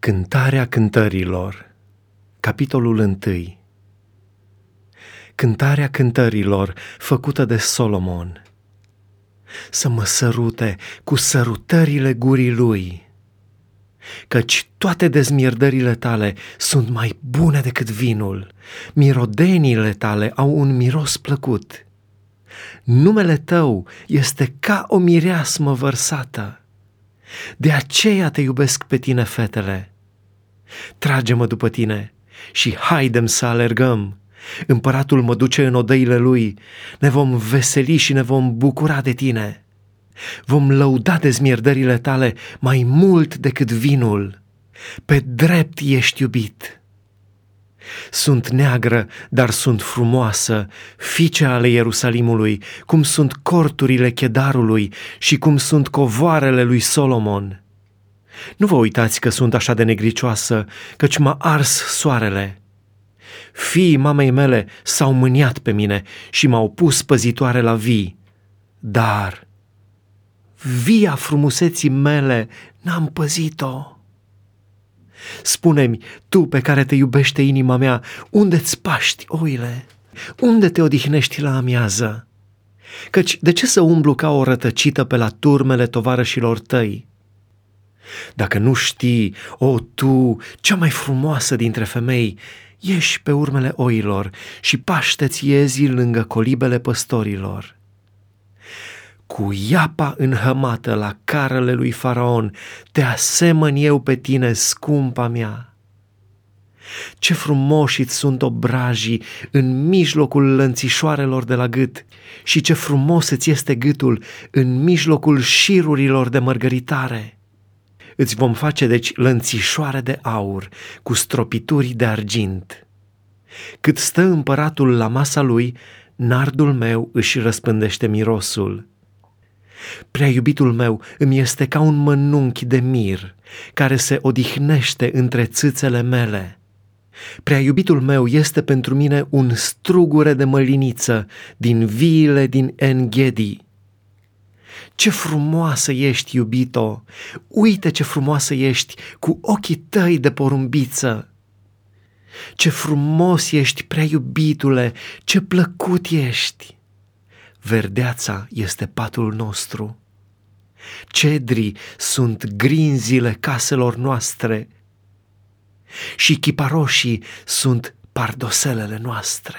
Cântarea cântărilor Capitolul 1 Cântarea cântărilor făcută de Solomon. Să mă sărute cu sărutările gurii lui Căci toate dezmierdările tale sunt mai bune decât vinul. Mirodenile tale au un miros plăcut. Numele tău este ca o mireasmă vărsată de aceea te iubesc pe tine, fetele. Trage-mă după tine și haidem să alergăm. Împăratul mă duce în odăile lui, ne vom veseli și ne vom bucura de tine. Vom lăuda dezmierdările tale mai mult decât vinul. Pe drept ești iubit. Sunt neagră, dar sunt frumoasă, fiice ale Ierusalimului, cum sunt corturile chedarului și cum sunt covoarele lui Solomon. Nu vă uitați că sunt așa de negricioasă, căci m-a ars soarele. Fiii mamei mele s-au mâniat pe mine și m-au pus păzitoare la vii, dar via frumuseții mele n-am păzit-o. Spune-mi, tu pe care te iubește inima mea, unde-ți paști oile? Unde te odihnești la amiază? Căci de ce să umblu ca o rătăcită pe la turmele tovarășilor tăi? Dacă nu știi, o, tu, cea mai frumoasă dintre femei, ieși pe urmele oilor și paște-ți iezii lângă colibele păstorilor cu iapa înhămată la carele lui Faraon, te asemăn eu pe tine, scumpa mea. Ce frumoși sunt obrajii în mijlocul lănțișoarelor de la gât și ce frumos îți este gâtul în mijlocul șirurilor de mărgăritare. Îți vom face deci lănțișoare de aur cu stropituri de argint. Cât stă împăratul la masa lui, nardul meu își răspândește mirosul Prea iubitul meu îmi este ca un mănunchi de mir care se odihnește între țâțele mele. Prea iubitul meu este pentru mine un strugure de măliniță din viile din Enghedi. Ce frumoasă ești, iubito! Uite ce frumoasă ești cu ochii tăi de porumbiță! Ce frumos ești, prea iubitule, ce plăcut ești! Verdeața este patul nostru. Cedrii sunt grinzile caselor noastre și chiparoșii sunt pardoselele noastre.